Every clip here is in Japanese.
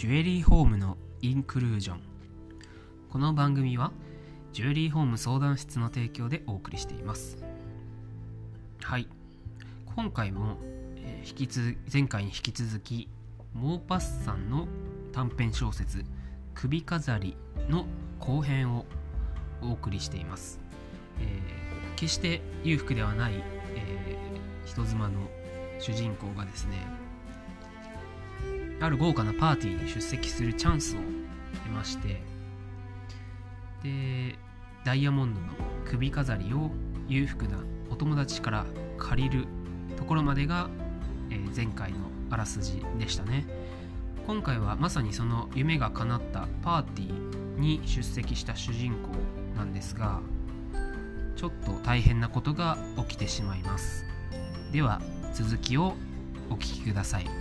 ジュエリーホームのインクルージョン。この番組はジュエリーホーム相談室の提供でお送りしています。はい。今回も、え引き続前回に引き続きモーパッサンの短編小説「首飾り」の後編をお送りしています、えー決して裕福ではない、えー人妻の主人公がですねある豪華なパーティーに出席するチャンスを得ましてでダイヤモンドの首飾りを裕福なお友達から借りるところまでが、えー前回のあらすじでしたね。今回はまさにその夢が叶ったパーティーに出席した主人公なんですがちょっと大変なことが起きてしまいます。では続きをお聞きください。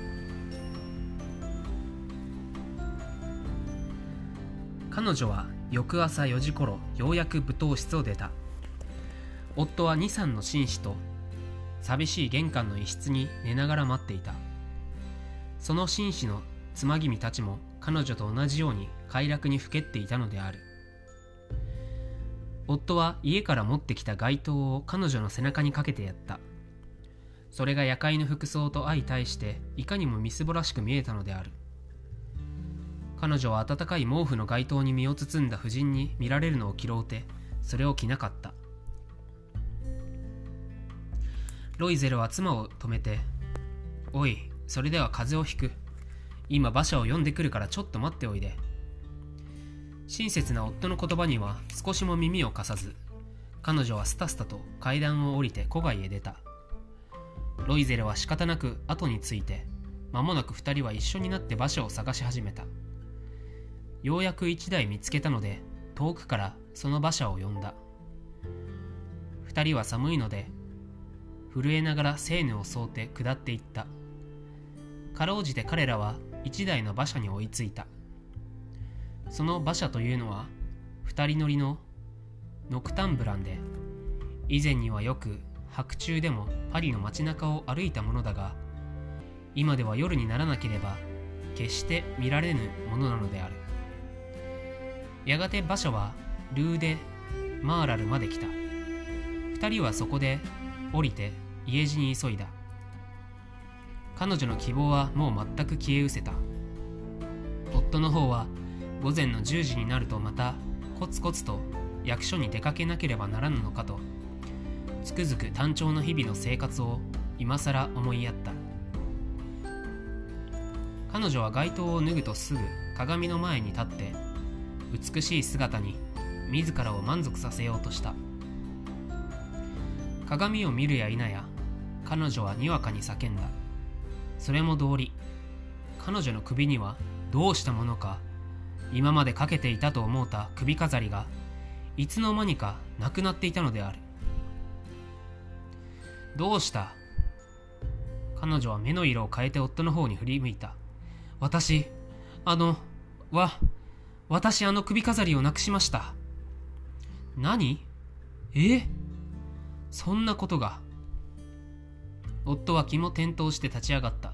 彼女は翌朝4時頃ようやく舞踏室を出た。夫は23の紳士と寂しい玄関の一室に寝ながら待っていた。その紳士の妻君たちも彼女と同じように快楽にふけっていたのである。夫は家から持ってきた街灯を彼女の背中にかけてやった。それが夜会の服装と相対していかにもみすぼらしく見えたのである。彼女は暖かい毛布の街灯に身を包んだ婦人に見られるのを嫌うてそれを着なかった。ロイゼルは妻を止めて「おいそれでは風邪をひく。今馬車を呼んでくるからちょっと待っておいで」親切な夫の言葉には少しも耳を貸さず彼女はスタスタと階段を降りて戸外へ出た。ロイゼルは仕方なく後について間もなく二人は一緒になって馬車を探し始めた。ようやく一台見つけたので遠くからその馬車を呼んだ。二人は寒いので震えながらセーヌを沿って下っていった。かろうじて彼らは一台の馬車に追いついた。その馬車というのは二人乗りのノクタンブランで以前にはよく白昼でもパリの街中を歩いたものだが今では夜にならなければ決して見られぬものなのである。やがて馬車はルーデ・マーラルまで来た。二人はそこで降りて家路に急いだ。彼女の希望はもう全く消え失せた。夫の方は午前の10時になるとまたコツコツと役所に出かけなければならぬのかとつくづく単調な日々の生活を今更思いやった。彼女は街灯を脱ぐとすぐ鏡の前に立って美しい姿に自らを満足させようとした。鏡を見るや否や彼女はにわかに叫んだ。それも道理。彼女の首にはどうしたものか今までかけていたと思うた首飾りがいつの間にかなくなっていたのである。どうした？彼女は目の色を変えて夫の方に振り向いた。私あのわ私あの首飾りをなくしました。何？え？そんなことが。夫は気も転倒して立ち上がった。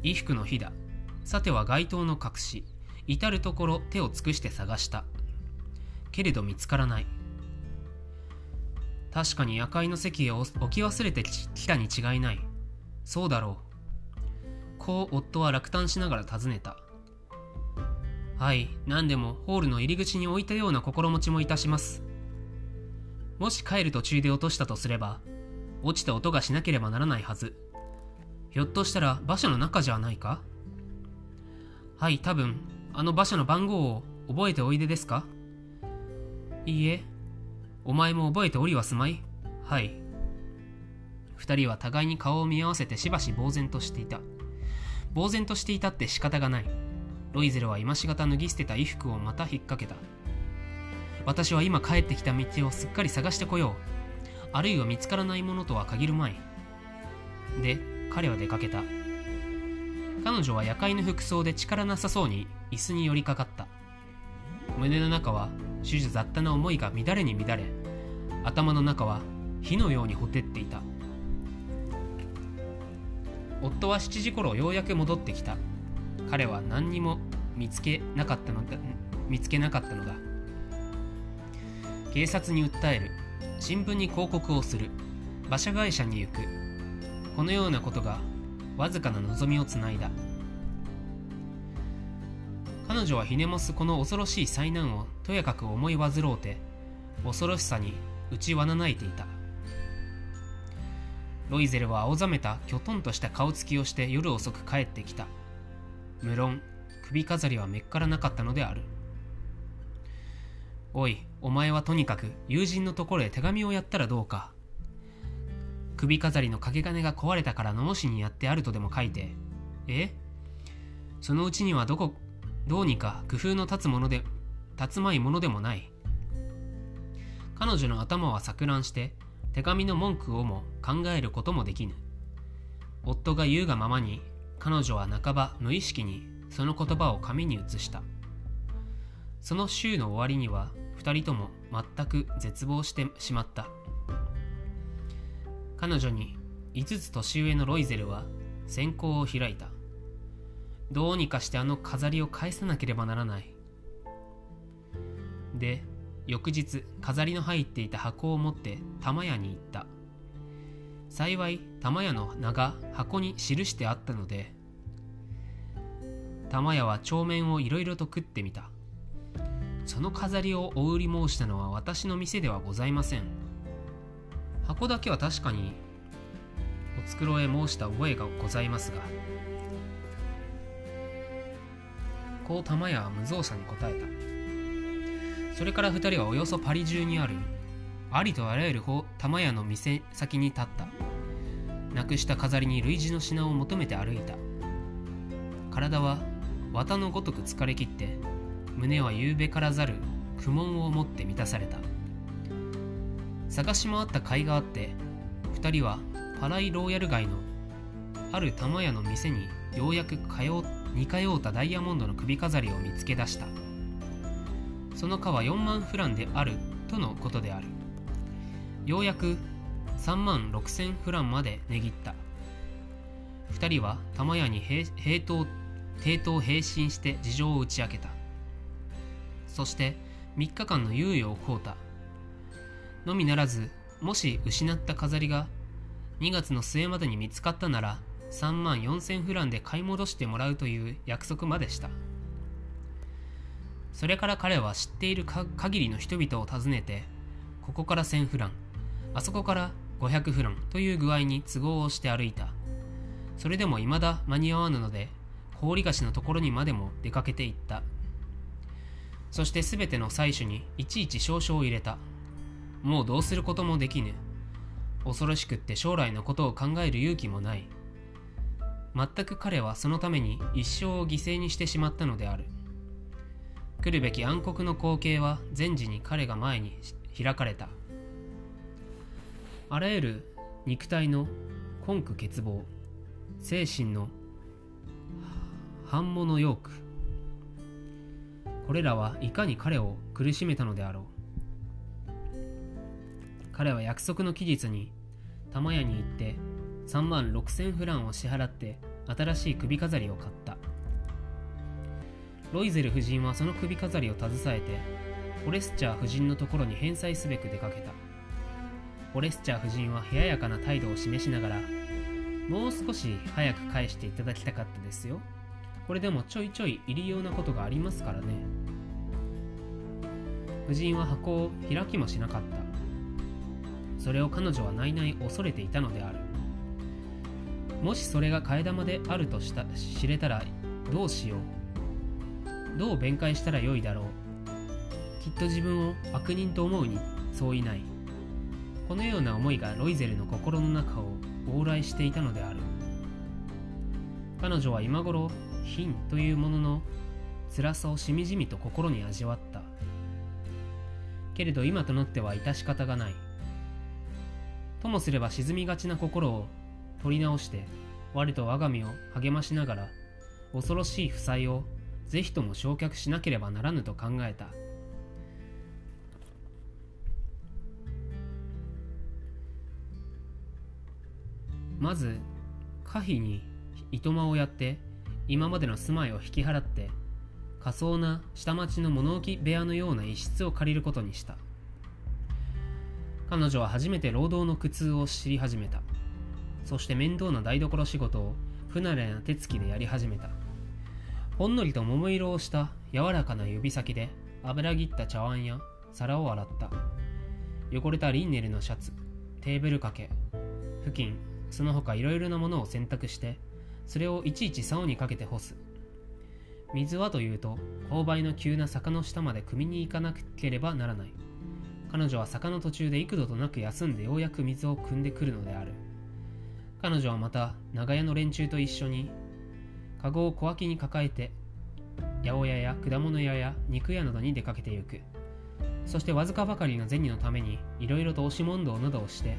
衣服の火だ。さては街灯の隠し。至る所手を尽くして探した。けれど見つからない。確かに夜会の席へ置き忘れてきたに違いない。そうだろう。こう夫は落胆しながら尋ねた。はい何でもホールの入り口に置いたような心持ちもいたします。もし帰る途中で落としたとすれば落ちた音がしなければならないはず。ひょっとしたら馬車の中じゃないか？はい多分あの馬車の番号を覚えておいでですか？いいえお前も覚えておりはすまい。はい。二人は互いに顔を見合わせてしばし呆然としていた。呆然としていたって仕方がない。ロイゼルは今しがた脱ぎ捨てた衣服をまた引っ掛けた。私は今帰ってきた道をすっかり探してこよう。あるいは見つからないものとは限るまい。で彼は出かけた。彼女は夜会の服装で力なさそうに椅子に寄りかかった。胸の中は種々雑多な思いが乱れに乱れ頭の中は火のようにほてっていた。夫は7時頃ようやく戻ってきた。彼は何にも見つけなかったのだ見つけなかったのだ。警察に訴える。新聞に広告をする。馬車会社に行く。このようなことがわずかな望みをつないだ。彼女はひねもすこの恐ろしい災難をとやかく思い煩うて恐ろしさに打ちわなないていた。ロイゼルは青ざめたきょとんとした顔つきをして夜遅く帰ってきた。無論首飾りはめっからなかったのである。おいお前はとにかく友人のところへ手紙をやったらどうか。首飾りの掛け金が壊れたから野茂市にやってあるとでも書いて。え？そのうちにはどこどうにか工夫の立つもので立つまいものでもない。彼女の頭は錯乱して手紙の文句をも考えることもできぬ。夫が言うがままに彼女は半ば無意識にその言葉を紙に移した。その週の終わりには2人とも全く絶望してしまった。彼女に5つ年上のロイゼルは先行を開いた。どうにかしてあの飾りを返さなければならない。で翌日飾りの入っていた箱を持って玉屋に行った。幸い玉屋の名が箱に記してあったので玉屋は帳面をいろいろと食ってみた。その飾りをお売り申したのは私の店ではございません。箱だけは確かにお繕え申した覚えがございますが。こう玉屋は無造作に答えた。それから二人はおよそパリ中にあるありとあらゆる玉屋の店先に立った。なくした飾りに類似の品を求めて歩いた。体は綿のごとく疲れ切って胸は夕べからざる苦悶を持って満たされた。探し回った甲斐があって2人はパライローヤル街のある玉屋の店にようやく通似通うたダイヤモンドの首飾りを見つけ出した。その価は4万フランであるとのことである。ようやく3万6千フランまで値切った。2人は玉屋に平等抵当平身して事情を打ち明けた。そして3日間の猶予を請うた。のみならずもし失った飾りが2月の末までに見つかったなら3万4千フランで買い戻してもらうという約束までした。それから彼は知っている限りの人々を訪ねてここから1000フランあそこから500フランという具合に都合をして歩いた。それでも未だ間に合わぬので氷菓子のところにまでも出かけていった。そして全ての採取にいちいち少々を入れた。もうどうすることもできぬ。恐ろしくって将来のことを考える勇気もない。全く彼はそのために一生を犠牲にしてしまったのである。来るべき暗黒の光景は前時に彼が前に開かれた。あらゆる肉体の根躯欠乏精神の反物ヨークこれらはいかに彼を苦しめたのであろう。彼は約束の期日に玉屋に行って3万6千フランを支払って新しい首飾りを買った。ロイゼル夫人はその首飾りを携えてフォレスチャー夫人のところに返済すべく出かけた。フォレスチャー夫人は冷ややかな態度を示しながらもう少し早く返していただきたかったですよ。これでもちょいちょい入りようなことがありますからね。夫人は箱を開きもしなかった。それを彼女は内々恐れていたのである。もしそれが替え玉であるとした知れたらどうしよう。どう弁解したらよいだろう。きっと自分を悪人と思うにそういない。このような思いがロイゼルの心の中を往来していたのである。彼女は今頃品というものの辛さをしみじみと心に味わった。けれど今となっては致し方がない。ともすれば沈みがちな心を取り直して我と我が身を励ましながら恐ろしい負債をぜひとも焼却しなければならぬと考えた。まず可否に糸間をやって今までの住まいを引き払って仮想な下町の物置部屋のような一室を借りることにした。彼女は初めて労働の苦痛を知り始めた。そして面倒な台所仕事を不慣れな手つきでやり始めた。ほんのりと桃色をした柔らかな指先で油ぎった茶碗や皿を洗った。汚れたリンネルのシャツテーブル掛け布巾その他いろいろなものを洗濯してそれをいちいち竿にかけて干す。水はというと勾配の急な坂の下まで汲みに行かなければならない。彼女は坂の途中で幾度となく休んでようやく水を汲んでくるのである。彼女はまた長屋の連中と一緒にカゴを小脇に抱えて八百屋や果物屋や肉屋などに出かけてゆく。そしてわずかばかりの銭のためにいろいろと押し問答などをして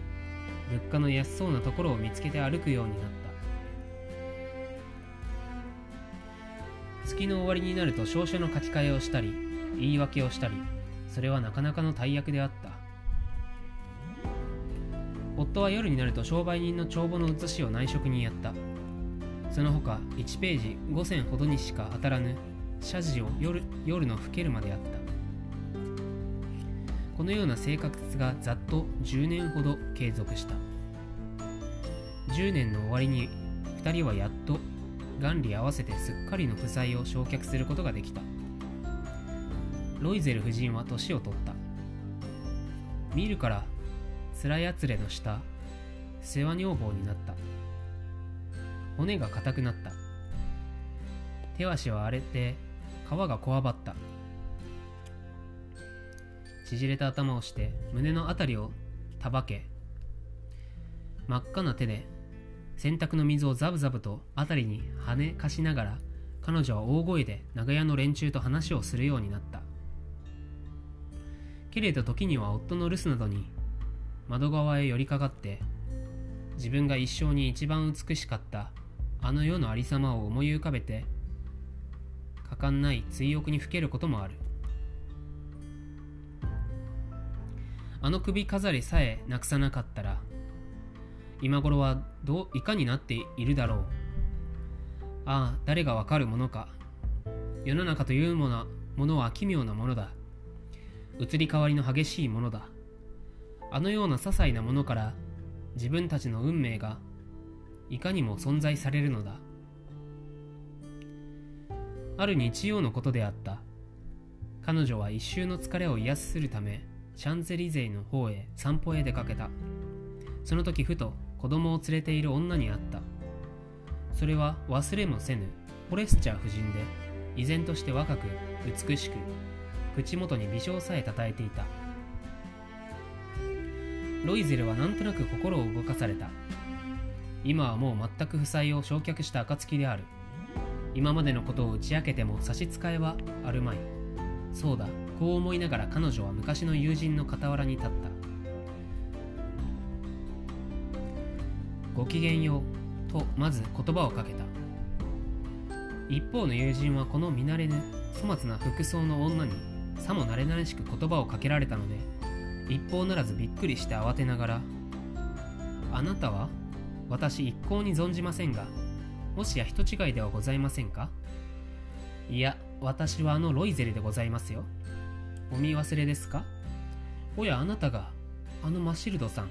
物価の安そうなところを見つけて歩くようになった。月の終わりになると証書の書き換えをしたり言い訳をしたりそれはなかなかの大役であった。夫は夜になると商売人の帳簿の写しを内職にやった。その他1ページ5銭ほどにしか当たらぬ謝辞を夜夜の更けるまでやった。このような生活がざっと10年ほど継続した。10年の終わりに2人はやっと元利合わせてすっかりの負債を焼却することができた。ロイゼル夫人は年を取った。見るから面やつれの下世話女房になった。骨が硬くなった。手足は荒れて皮がこわばった。縮れた頭をして胸のあたりをたばけ真っ赤な手で洗濯の水をザブザブと辺りに跳ねかしながら彼女は大声で長屋の連中と話をするようになった。けれど時には夫の留守などに窓側へ寄りかかって自分が一生に一番美しかったあの世のありさまを思い浮かべて果敢ない追憶にふけることもある。あの首飾りさえなくさなかったら今頃はどういかになっているだろう。ああ誰がわかるものか。世の中というものものは奇妙なものだ。移り変わりの激しいものだ。あのような些細なものから自分たちの運命がいかにも存在されるのだ。ある日曜のことであった。彼女は一周の疲れを癒するためシャンゼリゼの方へ散歩へ出かけた。その時ふと子供を連れている女に会った。それは忘れもせぬフォレスチャー夫人で依然として若く美しく口元に微笑さえたたえていた。ロイゼルはなんとなく心を動かされた。今はもう全く負債を焼却した暁である。今までのことを打ち明けても差し支えはあるまい。そうだこう思いながら彼女は昔の友人の傍らに立った。ごきげんようとまず言葉をかけた。一方の友人はこの見慣れぬ粗末な服装の女にさも慣れ慣れしく言葉をかけられたので一方ならずびっくりして慌てながら「あなたは私一向に存じませんがもしや人違いではございませんか？いや私はあのロイゼルでございますよ。お見忘れですか？おやあなたがあのマシルドさん。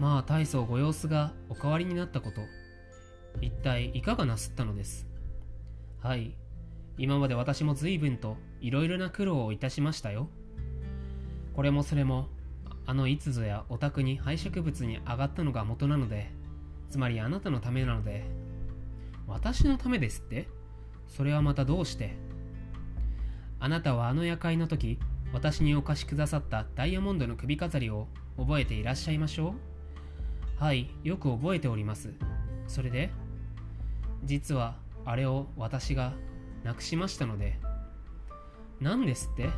まあ大層ご様子がお変わりになったこと一体いかがなすったのです？はい。今まで私も随分といろいろな苦労をいたしましたよ。これもそれもあの逸ぞやお宅に廃植物に上がったのが元なのでつまりあなたのためなので私のためですって？それはまたどうして？あなたはあの夜会の時私にお貸しくださったダイヤモンドの首飾りを覚えていらっしゃいましょう？はいよく覚えております。それで実はあれを私がなくしましたので何ですって？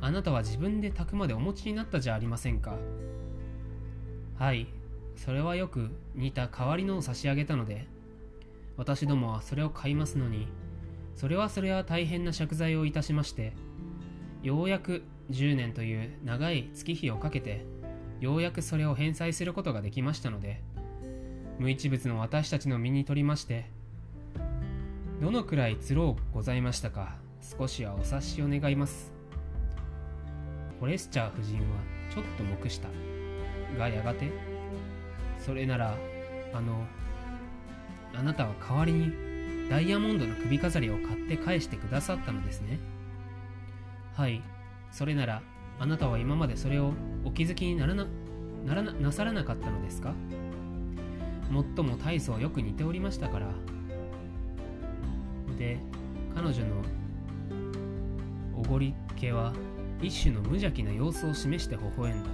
あなたは自分で炊くまでお持ちになったじゃありませんか。はいそれはよく似た代わりのを差し上げたので私どもはそれを買いますのにそれはそれは大変な借財をいたしましてようやく10年という長い月日をかけてようやくそれを返済することができましたので無一物の私たちの身に取りましてどのくらいつろうございましたか少しはお察しを願います。フォレスチャー夫人はちょっと黙した。がやがてそれならあのあなたは代わりにダイヤモンドの首飾りを買って返してくださったのですね。はいそれならあなたは今までそれをお気づきにならなならななさらなかったのですか？もっとも大層よく似ておりましたから。で彼女のおごり気は一種の無邪気な様子を示して微笑んだ。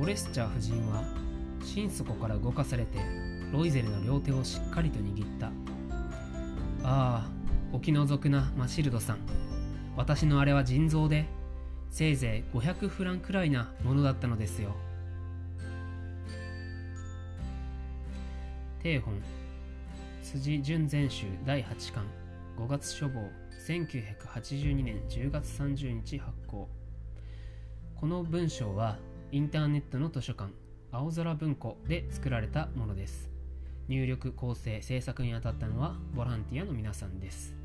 オレスチャー夫人は心底から動かされてロイゼルの両手をしっかりと握った。ああお気の毒なマシルドさん。私のあれは腎臓でせいぜい500フランくらいなものだったのですよ。定本辻純全集第8巻5月書房1982年10月30日発行。この文章はインターネットの図書館青空文庫で作られたものです。入力構成制作にあたったのはボランティアの皆さんです。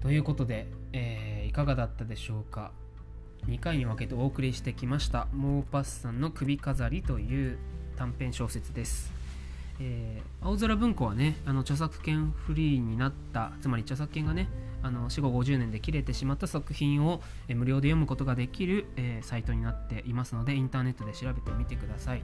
ということで、えー、いかがだったでしょうか？2回に分けてお送りしてきましたモーパスさんの首飾りという短編小説です。えー、青空文庫はねあの著作権フリーになったつまり著作権がねあの死後50年で切れてしまった作品を、えー、無料で読むことができる、えー、サイトになっていますのでインターネットで調べてみてください。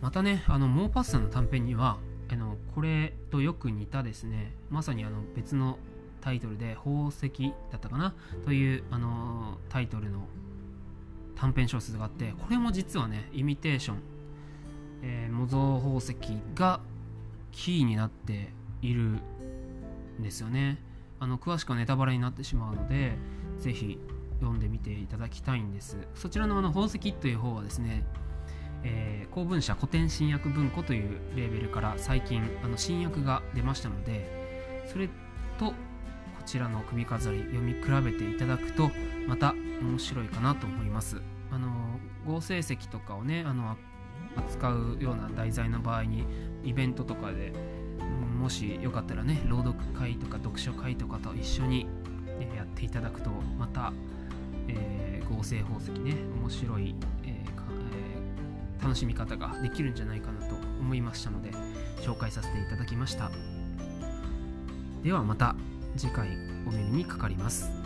またねあのモーパッサンの短編にはあのこれとよく似たですねまさにあの別のタイトルで「宝石」だったかなというあのタイトルの短編小説があってこれも実はねイミテーション、えー、模造宝石がキーになっているんですよね。あの詳しくはネタバレになってしまうのでぜひ読んでみていただきたいんです。そちらのあの宝石という方はですねえー、公文社古典新訳文庫というレーベルから最近あの新訳が出ましたのでそれとこちらの首飾り読み比べていただくとまた面白いかなと思います。あの合成石とかをねあの扱うような題材の場合にイベントとかでもしよかったらね朗読会とか読書会とかと一緒にやっていただくとまた、えー、合成宝石ね面白い、楽しみ方ができるんじゃないかなと思いましたので紹介させていただきました。ではまた次回お目にかかります。